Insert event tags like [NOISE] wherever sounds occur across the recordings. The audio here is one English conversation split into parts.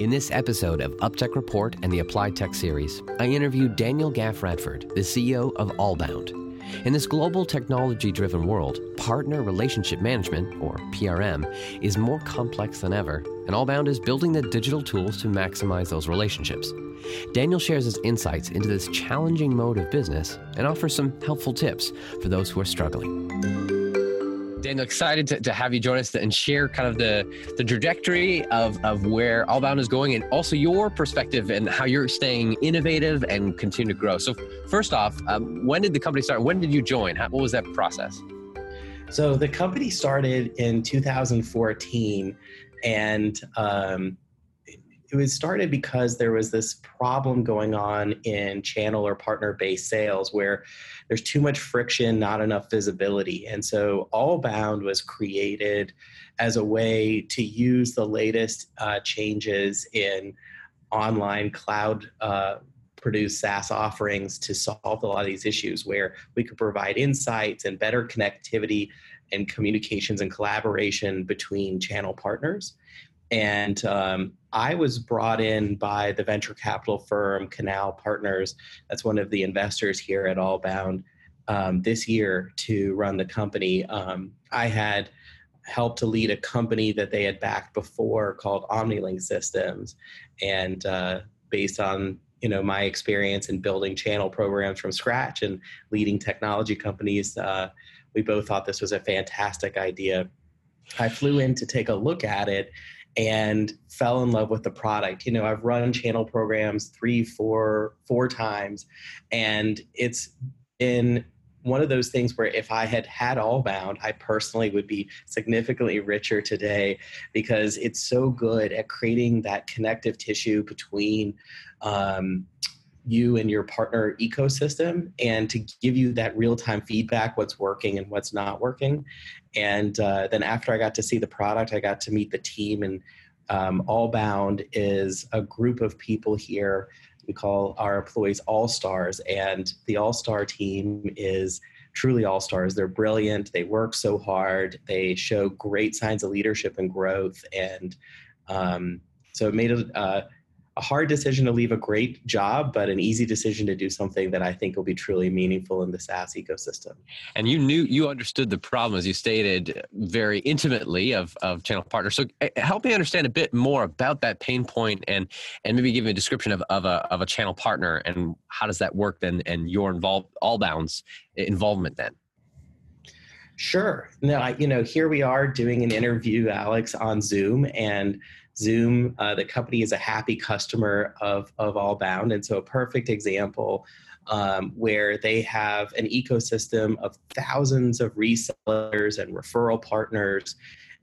In this episode of UpTech Report and the Applied Tech series, I interviewed Daniel Graff-Radford, the CEO of Allbound. In this global technology driven world, partner relationship management, or PRM, is more complex than ever, and Allbound is building the digital tools to maximize those relationships. Daniel shares his insights into this challenging mode of business and offers some helpful tips for those who are struggling. Daniel, excited to, to have you join us and share kind of the, the trajectory of, of where Allbound is going and also your perspective and how you're staying innovative and continue to grow. So, first off, um, when did the company start? When did you join? How, what was that process? So, the company started in 2014 and um, it was started because there was this problem going on in channel or partner based sales where there's too much friction, not enough visibility. And so Allbound was created as a way to use the latest uh, changes in online cloud uh, produced SaaS offerings to solve a lot of these issues where we could provide insights and better connectivity and communications and collaboration between channel partners. And um, I was brought in by the venture capital firm Canal Partners. That's one of the investors here at Allbound um, this year to run the company. Um, I had helped to lead a company that they had backed before called OmniLink Systems, and uh, based on you know my experience in building channel programs from scratch and leading technology companies, uh, we both thought this was a fantastic idea. I flew in to take a look at it and fell in love with the product. You know, I've run channel programs three, four, four times, and it's been one of those things where if I had had Allbound, I personally would be significantly richer today because it's so good at creating that connective tissue between um, you and your partner ecosystem and to give you that real time feedback what's working and what's not working. And uh, then after I got to see the product, I got to meet the team. And um, Allbound is a group of people here. We call our employees All Stars. And the All Star team is truly all stars. They're brilliant. They work so hard. They show great signs of leadership and growth. And um, so it made it. Uh, a hard decision to leave a great job, but an easy decision to do something that I think will be truly meaningful in the SaaS ecosystem. And you knew you understood the problem, as you stated, very intimately of, of channel partners. So eh, help me understand a bit more about that pain point and and maybe give me a description of, of a of a channel partner and how does that work then and your involved all bounds involvement then. Sure. No, I, you know, here we are doing an interview, Alex, on Zoom, and Zoom, uh, the company is a happy customer of, of Allbound. And so, a perfect example um, where they have an ecosystem of thousands of resellers and referral partners.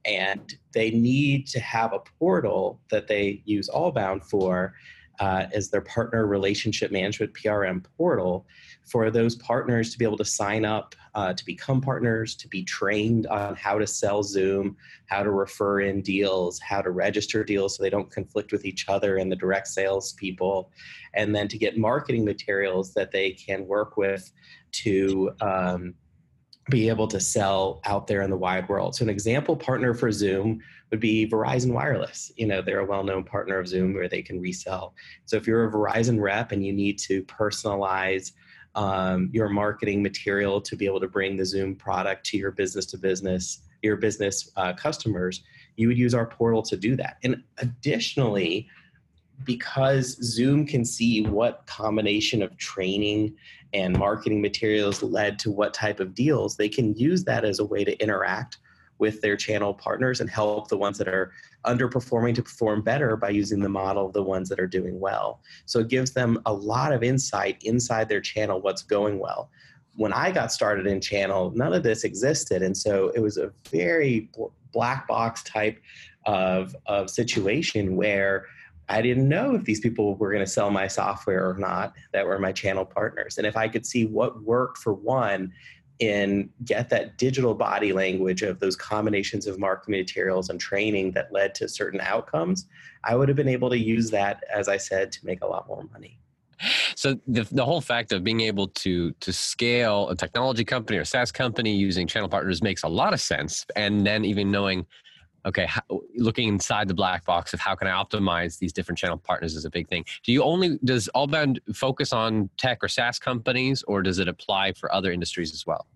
And they need to have a portal that they use Allbound for uh, as their partner relationship management PRM portal for those partners to be able to sign up uh, to become partners, to be trained on how to sell Zoom, how to refer in deals, how to register deals so they don't conflict with each other and the direct sales people, and then to get marketing materials that they can work with to. Um, be able to sell out there in the wide world. So an example partner for Zoom would be Verizon Wireless. You know, they're a well-known partner of Zoom where they can resell. So if you're a Verizon rep and you need to personalize um, your marketing material to be able to bring the Zoom product to your business to business, your business uh, customers, you would use our portal to do that. And additionally, because Zoom can see what combination of training and marketing materials led to what type of deals, they can use that as a way to interact with their channel partners and help the ones that are underperforming to perform better by using the model of the ones that are doing well. So it gives them a lot of insight inside their channel what's going well. When I got started in channel, none of this existed. And so it was a very black box type of, of situation where I didn't know if these people were going to sell my software or not that were my channel partners. And if I could see what worked for one and get that digital body language of those combinations of marketing materials and training that led to certain outcomes, I would have been able to use that, as I said, to make a lot more money. So the, the whole fact of being able to to scale a technology company or SaaS company using channel partners makes a lot of sense. And then even knowing okay, how, looking inside the black box of how can I optimize these different channel partners is a big thing. Do you only does Allbound focus on tech or SaaS companies, or does it apply for other industries as well?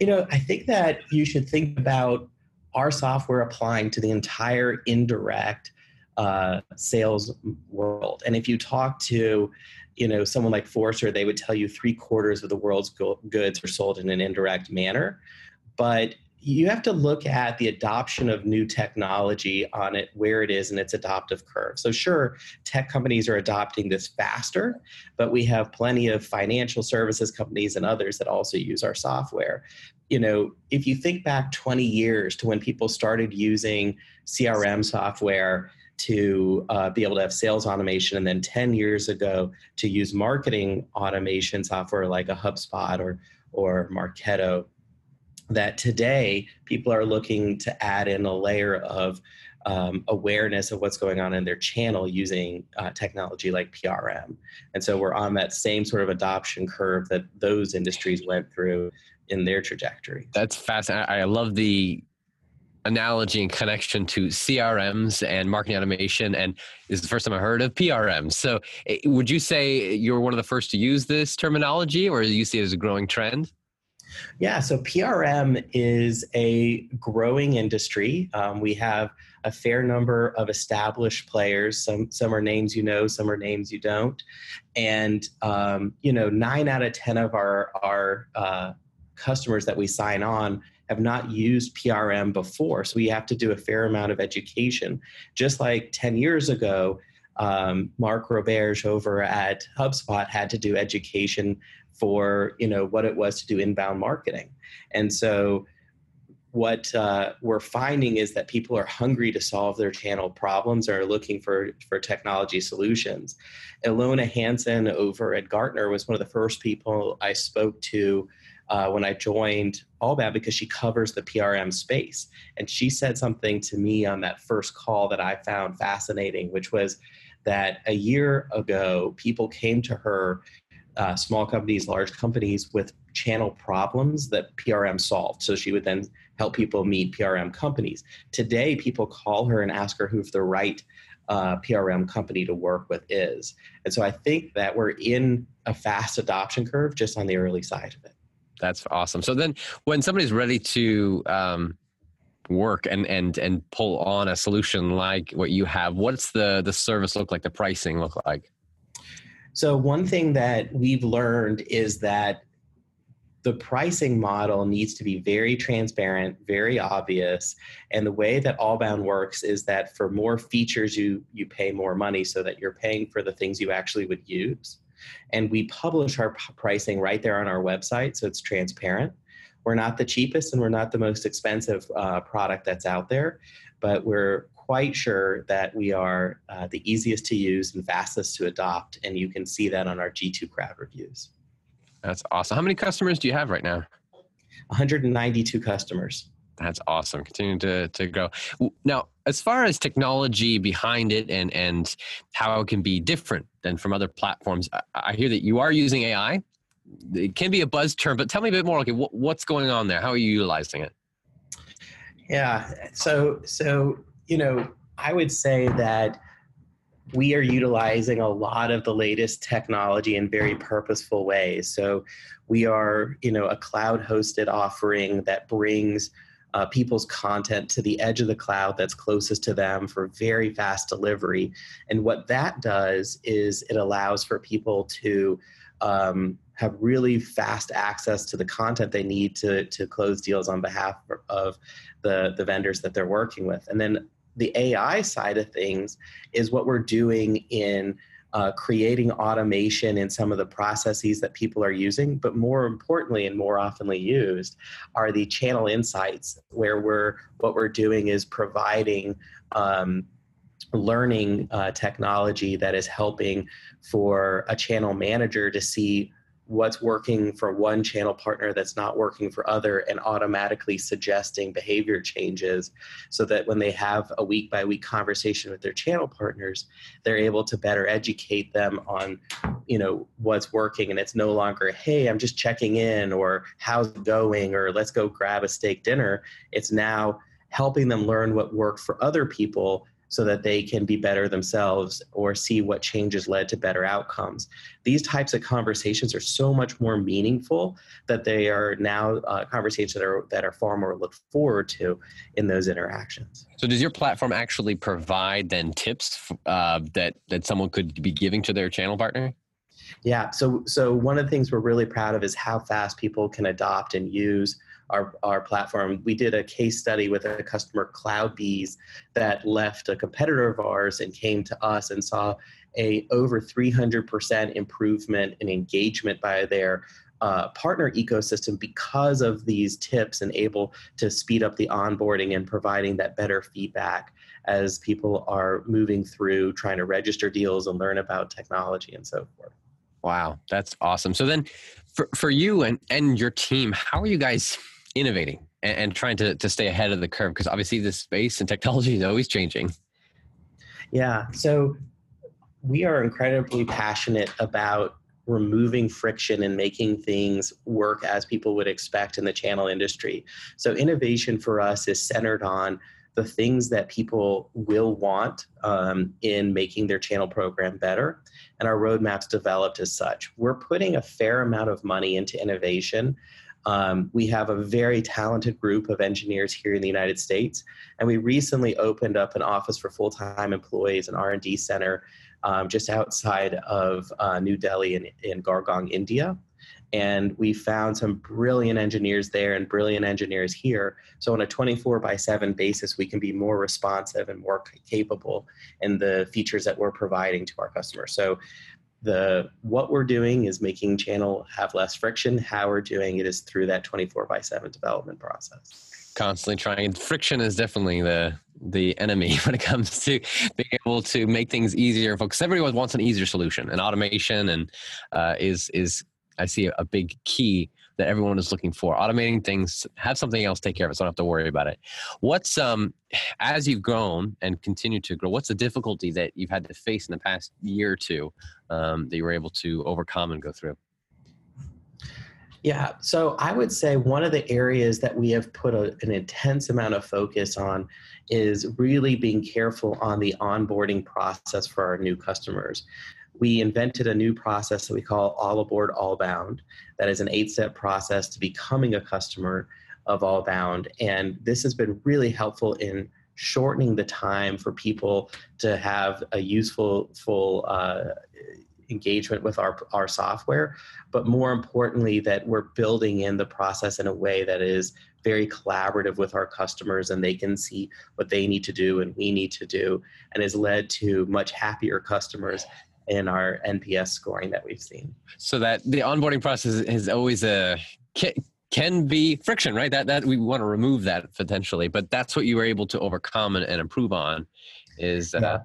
You know, I think that you should think about our software applying to the entire indirect uh, sales world. And if you talk to, you know, someone like Forrester, they would tell you three quarters of the world's goods are sold in an indirect manner. But you have to look at the adoption of new technology on it where it is in its adoptive curve. So sure tech companies are adopting this faster but we have plenty of financial services companies and others that also use our software. You know if you think back 20 years to when people started using crm software to uh, be able to have sales automation and then 10 years ago to use marketing automation software like a hubspot or or marketo that today people are looking to add in a layer of um, awareness of what's going on in their channel using uh, technology like PRM. And so we're on that same sort of adoption curve that those industries went through in their trajectory. That's fascinating. I love the analogy and connection to CRMs and marketing automation. And this is the first time I heard of PRM. So eh, would you say you're one of the first to use this terminology or do you see it as a growing trend? Yeah, so PRM is a growing industry. Um, we have a fair number of established players. Some some are names you know, some are names you don't, and um, you know nine out of ten of our our uh, customers that we sign on have not used PRM before, so we have to do a fair amount of education. Just like ten years ago, um, Mark Roberge over at HubSpot had to do education for you know what it was to do inbound marketing and so what uh, we're finding is that people are hungry to solve their channel problems or are looking for, for technology solutions. Ilona Hansen over at Gartner was one of the first people I spoke to uh, when I joined Allbound because she covers the PRM space. And she said something to me on that first call that I found fascinating, which was that a year ago, people came to her uh, small companies, large companies with channel problems that PRM solved. So she would then help people meet PRM companies. Today, people call her and ask her who the right uh, PRM company to work with is. And so I think that we're in a fast adoption curve just on the early side of it. That's awesome. So then, when somebody's ready to um, work and and and pull on a solution like what you have, what's the the service look like? The pricing look like? So, one thing that we've learned is that the pricing model needs to be very transparent, very obvious. And the way that Allbound works is that for more features, you, you pay more money so that you're paying for the things you actually would use. And we publish our pricing right there on our website, so it's transparent. We're not the cheapest and we're not the most expensive uh, product that's out there, but we're quite sure that we are uh, the easiest to use and fastest to adopt, and you can see that on our G2 crowd reviews. That's awesome. How many customers do you have right now? 192 customers. That's awesome. Continuing to, to grow. Now, as far as technology behind it and, and how it can be different than from other platforms, I, I hear that you are using AI. It can be a buzz term, but tell me a bit more. Okay, what, what's going on there? How are you utilizing it? Yeah. So, so you know, I would say that we are utilizing a lot of the latest technology in very purposeful ways. So we are, you know, a cloud hosted offering that brings uh, people's content to the edge of the cloud that's closest to them for very fast delivery. And what that does is it allows for people to um, have really fast access to the content they need to, to close deals on behalf of the, the vendors that they're working with. And then the AI side of things is what we're doing in uh, creating automation in some of the processes that people are using, but more importantly and more oftenly used are the channel insights, where we're what we're doing is providing um, learning uh, technology that is helping for a channel manager to see what's working for one channel partner that's not working for other and automatically suggesting behavior changes so that when they have a week by week conversation with their channel partners they're able to better educate them on you know what's working and it's no longer hey i'm just checking in or how's it going? or let's go grab a steak dinner. It's now helping them learn what worked for other people so that they can be better themselves or see what changes led to better outcomes. These types of conversations are so much more meaningful that they are now uh, conversations that are that are far more looked forward to in those interactions. So, does your platform actually provide then tips uh, that that someone could be giving to their channel partner? Yeah. So, so one of the things we're really proud of is how fast people can adopt and use our, our platform. We did a case study with a customer, CloudBees, that left a competitor of ours and came to us and saw a over 300% improvement in engagement by their uh, partner ecosystem because of these tips and able to speed up the onboarding and providing that better feedback as people are moving through trying to register deals and learn about technology and so forth. Wow, that's awesome. So then for, for you and, and your team, how are you guys innovating and, and trying to, to stay ahead of the curve? Because obviously, this space and technology is always changing. Yeah. So we are incredibly passionate about removing friction and making things work as people would expect in the channel industry. So innovation for us is centered on the things that people will want um, in making their channel program better. And our roadmap's developed as such. We're putting a fair amount of money into innovation um, we have a very talented group of engineers here in the United States, and we recently opened up an office for full-time employees, an R&D center, um, just outside of uh, New Delhi in, in Gurgaon, India. And we found some brilliant engineers there and brilliant engineers here. So on a 24 by 7 basis, we can be more responsive and more capable in the features that we're providing to our customers. So the what we're doing is making channel have less friction. How we're doing it is through that 24 by 7 development process. Constantly trying friction is definitely the the enemy [LAUGHS] when it comes to being able to make things easier folks everyone wants an easier solution and automation and uh, is is i see a, a big key that everyone is looking for. Automating things, have something else take care of it, so I don't have to worry about it. What's um as you've grown and continue to grow, what's the difficulty that you've had to face in the past year or two um, that you were able to overcome and go through? Yeah, so I would say one of the areas that we have put a, an intense amount of focus on is really being careful on the onboarding process for our new customers we invented a new process that we call All Aboard Allbound. That is an eight step process to becoming a customer of Allbound. And this has been really helpful in shortening the time for people to have a useful full uh, engagement with our, our software but more importantly that we're building in the process in a way that is very collaborative with our customers and they can see what they need to do and we need to do and has led to much happier customers in our NPS scoring that we've seen. So that the onboarding process is always a can, can be friction, right? That that we want to remove that potentially, but that's what you were able to overcome and, and improve on. Is uh,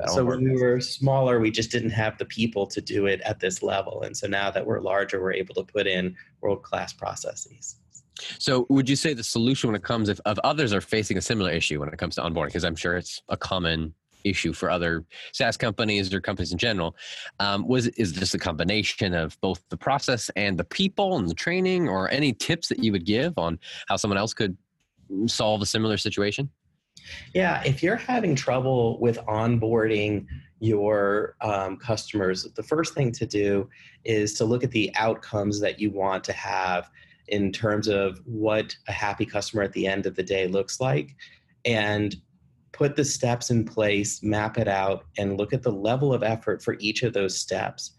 yeah. so when we were smaller, we just didn't have the people to do it at this level, and so now that we're larger, we're able to put in world class processes. So, would you say the solution when it comes if, if others are facing a similar issue when it comes to onboarding? Because I'm sure it's a common issue for other SaaS companies or companies in general. Um, was is this a combination of both the process and the people and the training, or any tips that you would give on how someone else could solve a similar situation? Yeah, if you're having trouble with onboarding your um, customers, the first thing to do is to look at the outcomes that you want to have in terms of what a happy customer at the end of the day looks like and put the steps in place, map it out, and look at the level of effort for each of those steps.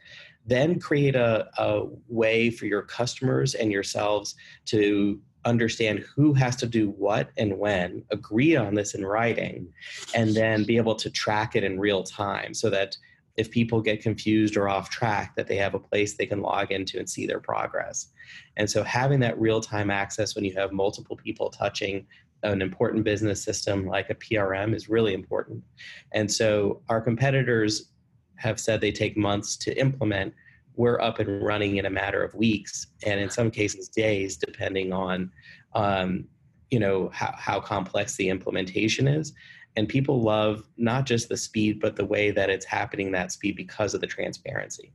Then create a, a way for your customers and yourselves to understand who has to do what and when, agree on this in writing, and then be able to track it in real time so that if people get confused or off track that they have a place they can log into and see their progress and so having that real-time access when you have multiple people touching an important business system like a PRM is really important. And so our competitors have said they take months to implement. We're up and running in a matter of weeks, and in some cases days, depending on, um, you know, how, how complex the implementation is. And people love not just the speed, but the way that it's happening that speed because of the transparency.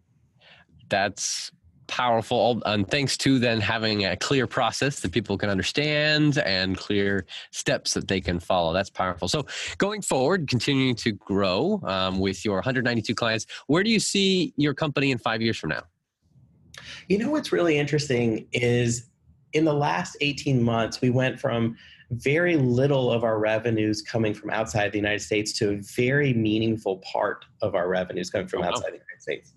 That's powerful and thanks to then having a clear process that people can understand and clear steps that they can follow. That's powerful. So going forward continuing to grow um, with your 192 clients where do you see your company in five years from now? You know what's really interesting is in the last 18 months we went from very little of our revenues coming from outside the united states to a very meaningful part of our revenues coming from oh, outside the united states.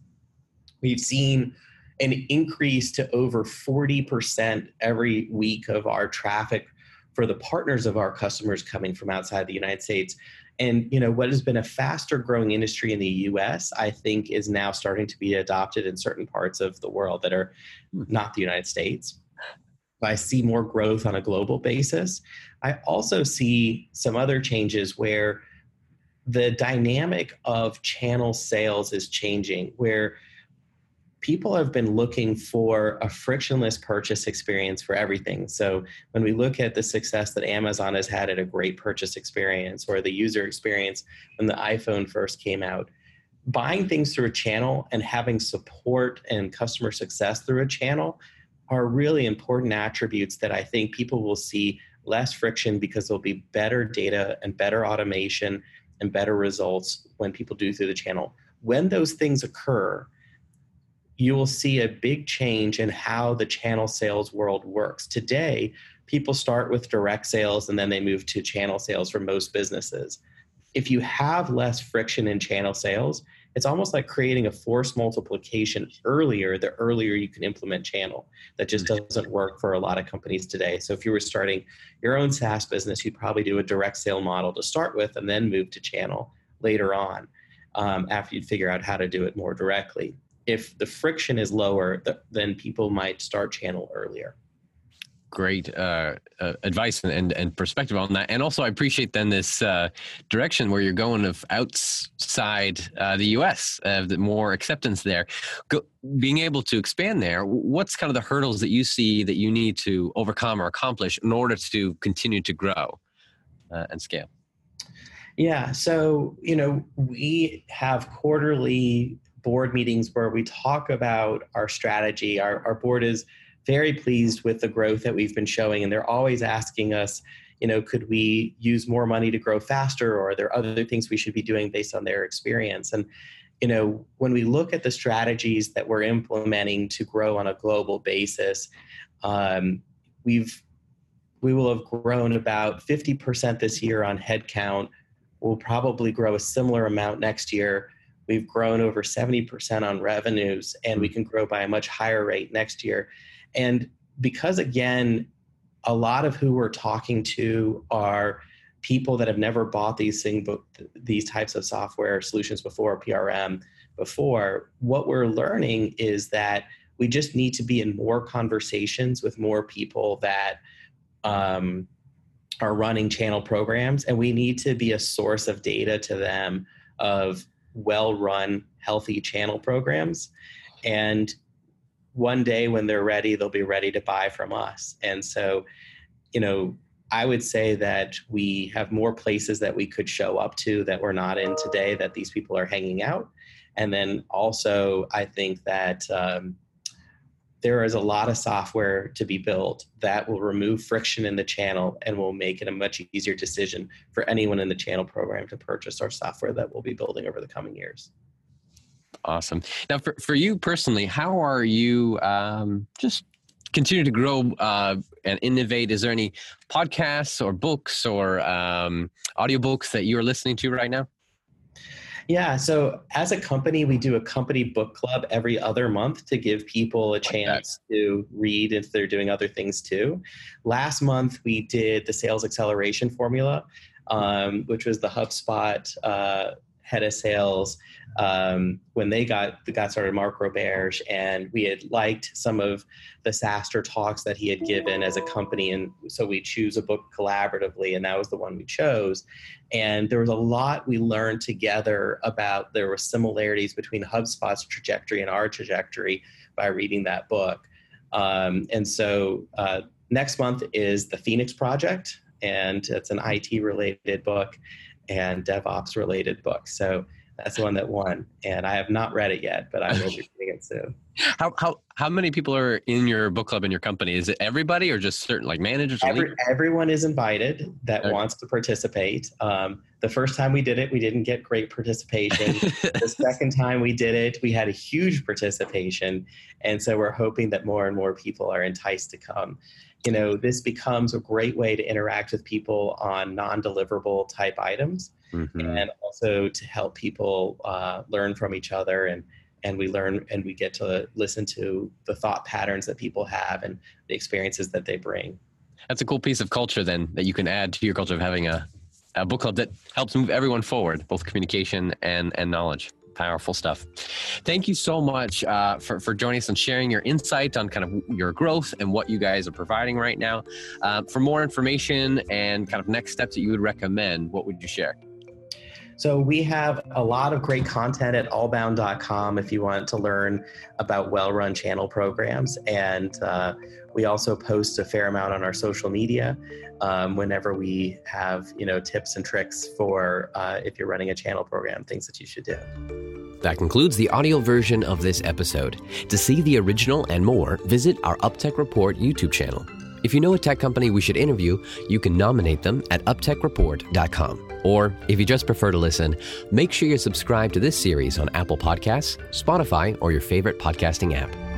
We've seen an increase to over 40% every week of our traffic for the partners of our customers coming from outside the United States. And you know what has been a faster growing industry in the US, I think is now starting to be adopted in certain parts of the world that are hmm. not the United States. I see more growth on a global basis. I also see some other changes where the dynamic of channel sales is changing, where people have been looking for a frictionless purchase experience for everything. So when we look at the success that Amazon has had at a great purchase experience or the user experience when the iPhone first came out, buying things through a channel and having support and customer success through a channel are really important attributes that I think people will see less friction because there'll be better data and better automation and better results when people do through the channel. When those things occur, you will see a big change in how the channel sales world works. Today, people start with direct sales and then they move to channel sales for most businesses. If you have less friction in channel sales, it's almost like creating a force multiplication earlier, the earlier you can implement channel. That just mm-hmm. doesn't work for a lot of companies today. So if you were starting your own SaaS business, you'd probably do a direct sale model to start with and then move to channel later on um, after you'd figure out how to do it more directly if the friction is lower, then people might start channel earlier. Great uh, uh, advice and, and perspective on that, and also I appreciate then this uh, direction where you're going of outside uh, the U.S. Uh, the more acceptance there, Go, being able to expand there. What's kind of the hurdles that you see that you need to overcome or accomplish in order to continue to grow uh, and scale? Yeah, so you know we have quarterly board meetings where we talk about our strategy. Our, our board is very pleased with the growth that we've been showing, and they're always asking us, you know, could we use more money to grow faster, or are there other things we should be doing based on their experience? And you know, when we look at the strategies that we're implementing to grow on a global basis, um, we've we will have grown about 50% this year on headcount. We'll probably grow a similar amount next year We've grown over 70% on revenues, and we can grow by a much higher rate next year. And because, again, a lot of who we're talking to are people that have never bought these thing, these types of software solutions before, PRM before, what we're learning is that we just need to be in more conversations with more people that um, are running channel programs, and we need to be a source of data to them of well run, healthy channel programs. And one day when they're ready, they'll be ready to buy from us. And so, you know, I would say that we have more places that we could show up to that we're not in today, that these people are hanging out. And then also, I think that um, there is a lot of software to be built that will remove friction in the channel and will make it a much easier decision for anyone in the channel program to purchase our software that we'll be building over the coming years. Awesome. Now, for, for you personally, how are you um, just continue to grow uh, and innovate? Is there any podcasts or books or um, audiobooks that you're listening to right now? Yeah. So as a company, we do a company book club every other month to give people a chance to read if they're doing other things too. Last month, we did the sales acceleration formula, um, which was the HubSpot uh, head of sales um, when they got got started, Mark Roberge, and we had liked some of the SaaStr talks that he had given as a company, and so we choose a book collaboratively, and that was the one we chose. And there was a lot we learned together about there were similarities between HubSpot's trajectory and our trajectory by reading that book. Um, and so uh, next month is the Phoenix Project, and it's an IT related book and DevOps related book. So That's the one that won, and I have not read it yet, but I will be reading it soon. How how how many people are in your book club in your company? Is it everybody or just certain like managers? Every, everyone is invited that okay. wants to participate. Um, the first time we did it, we didn't get great participation. the [LAUGHS] second time we did it, we had a huge participation, and so we're hoping that more and more people are enticed to come you know, this becomes a great way to interact with people on non-deliverable type items, mm-hmm. and also to help people uh, learn from each other and and we learn and we get to listen to the thought patterns that people have and the experiences that they bring. That's a cool piece of culture then that you can add to your culture of having a, a book club that helps move everyone forward, both communication and and knowledge powerful stuff. Thank you so much uh, for, for joining us and sharing your insight on kind of your growth and what you guys are providing right now. Uh, for more information and kind of next steps that you would recommend, what would you share? So we have a lot of great content at allbound.com if you want to learn about well-run channel programs, and uh, we also post a fair amount on our social media um, whenever we have you know tips and tricks for uh, if you're running a channel program, things that you should do. That concludes the audio version of this episode. To see the original and more, visit our UpTech Report YouTube channel. If you know a tech company we should interview, you can nominate them at uptechreport.com. Or if you just prefer to listen, make sure you're subscribed to this series on Apple Podcasts, Spotify, or your favorite podcasting app.